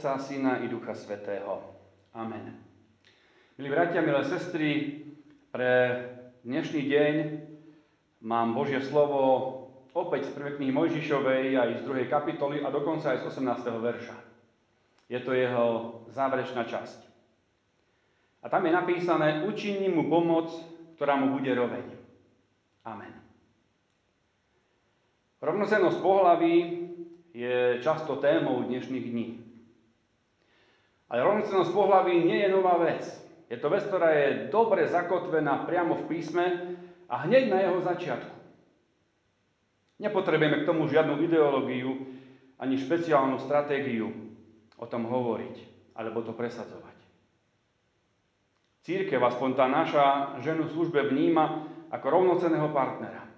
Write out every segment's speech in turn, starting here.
Otca, Syna i Ducha Svetého. Amen. Milí bratia, milé sestry, pre dnešný deň mám Božie slovo opäť z prvej knihy Mojžišovej, aj z druhej kapitoly a dokonca aj z 18. verša. Je to jeho záverečná časť. A tam je napísané, učiním mu pomoc, ktorá mu bude roveň. Amen. Rovnocenosť pohlaví je často témou dnešných dní. Ale rovnocenosť pohlaví nie je nová vec. Je to vec, ktorá je dobre zakotvená priamo v písme a hneď na jeho začiatku. Nepotrebujeme k tomu žiadnu ideológiu ani špeciálnu stratégiu o tom hovoriť alebo to presadzovať. Církev, aspoň tá naša ženu v službe vníma ako rovnoceného partnera.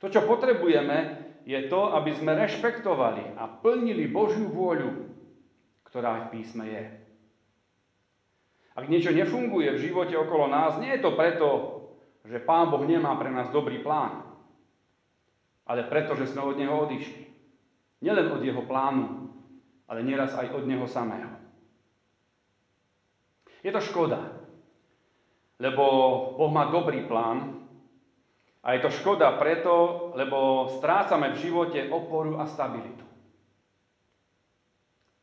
To, čo potrebujeme, je to, aby sme rešpektovali a plnili Božiu vôľu, ktorá v písme je. Ak niečo nefunguje v živote okolo nás, nie je to preto, že Pán Boh nemá pre nás dobrý plán, ale preto, že sme od Neho odišli. Nielen od Jeho plánu, ale nieraz aj od Neho samého. Je to škoda, lebo Boh má dobrý plán a je to škoda preto, lebo strácame v živote oporu a stabilitu.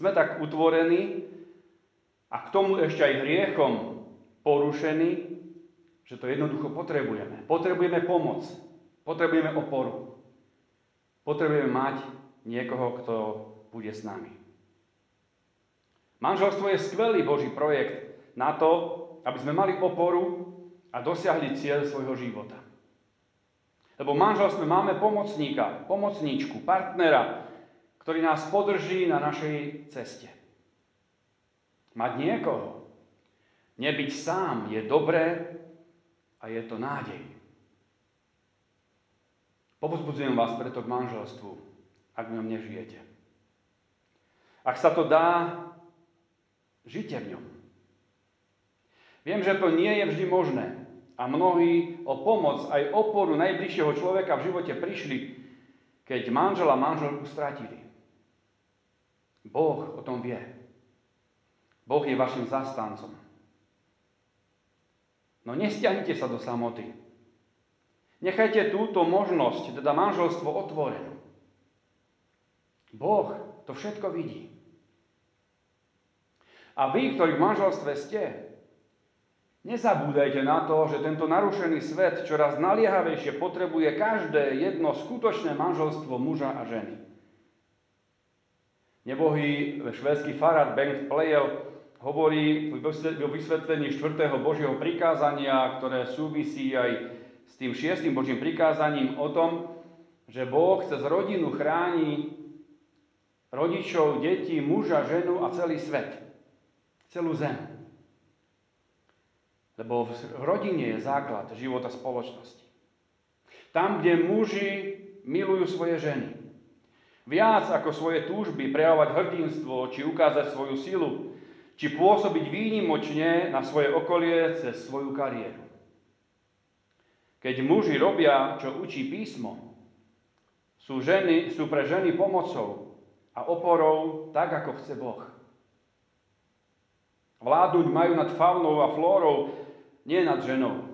Sme tak utvorení a k tomu ešte aj hriechom porušení, že to jednoducho potrebujeme. Potrebujeme pomoc, potrebujeme oporu. Potrebujeme mať niekoho, kto bude s nami. Manželstvo je skvelý Boží projekt na to, aby sme mali oporu a dosiahli cieľ svojho života. Lebo v manželstve máme pomocníka, pomocníčku, partnera, ktorý nás podrží na našej ceste. Mať niekoho, nebyť sám je dobré a je to nádej. Povzbudzujem vás preto k manželstvu, ak v ňom nežijete. Ak sa to dá, žite v ňom. Viem, že to nie je vždy možné. A mnohí o pomoc aj oporu najbližšieho človeka v živote prišli, keď manžela manželku stratili. Boh o tom vie. Boh je vašim zastancom. No nestiahnite sa do samoty. Nechajte túto možnosť, teda manželstvo otvorenú. Boh to všetko vidí. A vy, ktorí v manželstve ste, Nezabúdajte na to, že tento narušený svet čoraz naliehavejšie potrebuje každé jedno skutočné manželstvo muža a ženy. Nebohý švédsky farad Bengt Plejel hovorí vo vysvetlení 4. Božieho prikázania, ktoré súvisí aj s tým šiestým Božím prikázaním o tom, že Boh cez rodinu chráni rodičov, detí, muža, ženu a celý svet, celú zem. Lebo v rodine je základ života spoločnosti. Tam, kde muži milujú svoje ženy. Viac ako svoje túžby prejavovať hrdinstvo, či ukázať svoju silu, či pôsobiť výnimočne na svoje okolie cez svoju kariéru. Keď muži robia, čo učí písmo, sú, ženy, sú pre ženy pomocou a oporou tak, ako chce Boh. Vládnuť majú nad faunou a flórou nie nad ženou.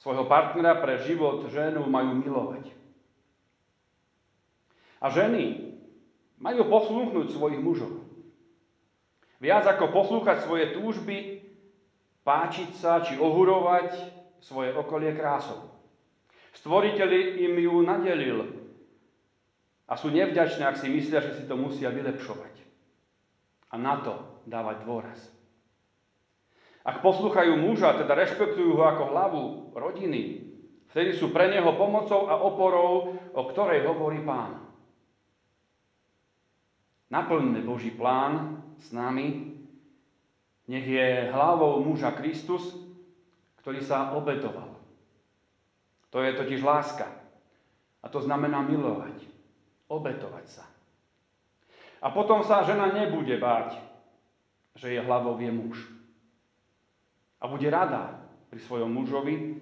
Svojho partnera pre život ženu majú milovať. A ženy majú poslúchnuť svojich mužov. Viac ako poslúchať svoje túžby, páčiť sa či ohurovať svoje okolie krásou. Stvoriteľ im ju nadelil a sú nevďačné, ak si myslia, že si to musia vylepšovať. A na to dávať dôraz. Ak poslúchajú muža, teda rešpektujú ho ako hlavu rodiny, vtedy sú pre neho pomocou a oporou, o ktorej hovorí pán. Naplňme Boží plán s nami, nech je hlavou muža Kristus, ktorý sa obetoval. To je totiž láska. A to znamená milovať, obetovať sa. A potom sa žena nebude báť, že je hlavou je muž a bude rada pri svojom mužovi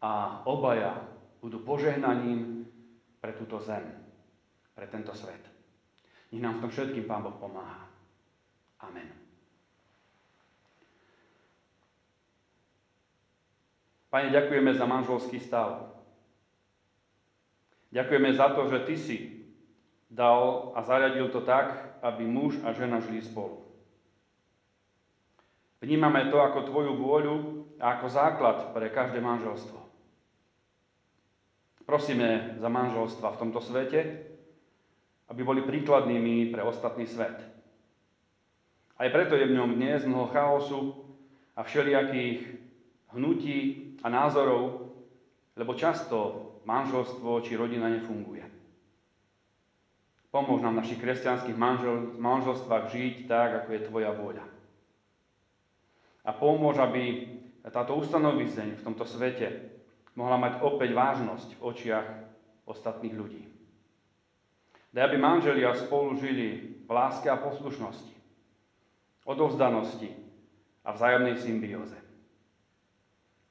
a obaja budú požehnaním pre túto zem, pre tento svet. Nech nám v tom všetkým Pán Boh pomáha. Amen. Pane, ďakujeme za manželský stav. Ďakujeme za to, že Ty si dal a zariadil to tak, aby muž a žena žili spolu. Vnímame to ako Tvoju vôľu a ako základ pre každé manželstvo. Prosíme za manželstva v tomto svete, aby boli príkladnými pre ostatný svet. Aj preto je v ňom dnes mnoho chaosu a všelijakých hnutí a názorov, lebo často manželstvo či rodina nefunguje. Pomôž nám v našich kresťanských manžel, manželstvách žiť tak, ako je Tvoja vôľa. A pomôž, aby táto ustanovizeň v tomto svete mohla mať opäť vážnosť v očiach ostatných ľudí. Daj, aby manželia spolu žili v láske a poslušnosti, odovzdanosti a vzájomnej symbióze.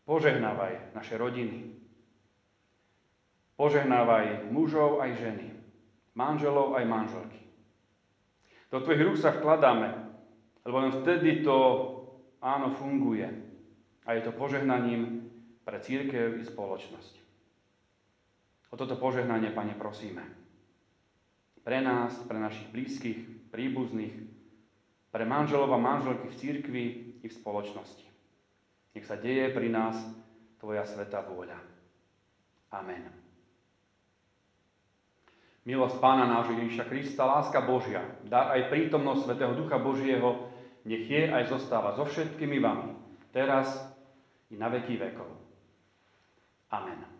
Požehnávaj naše rodiny. Požehnávaj mužov aj ženy, manželov aj manželky. Do Tvojich rúk sa vkladáme, lebo len vtedy to áno funguje. A je to požehnaním pre církev i spoločnosť. O toto požehnanie, Pane, prosíme. Pre nás, pre našich blízkych, príbuzných, pre manželov a manželky v církvi i v spoločnosti. Nech sa deje pri nás Tvoja sveta vôľa. Amen. Milosť Pána nášho Ježíša Krista, láska Božia, dar aj prítomnosť Svetého Ducha Božieho, nech je aj zostáva so všetkými vami, teraz i na veky vekov. Amen.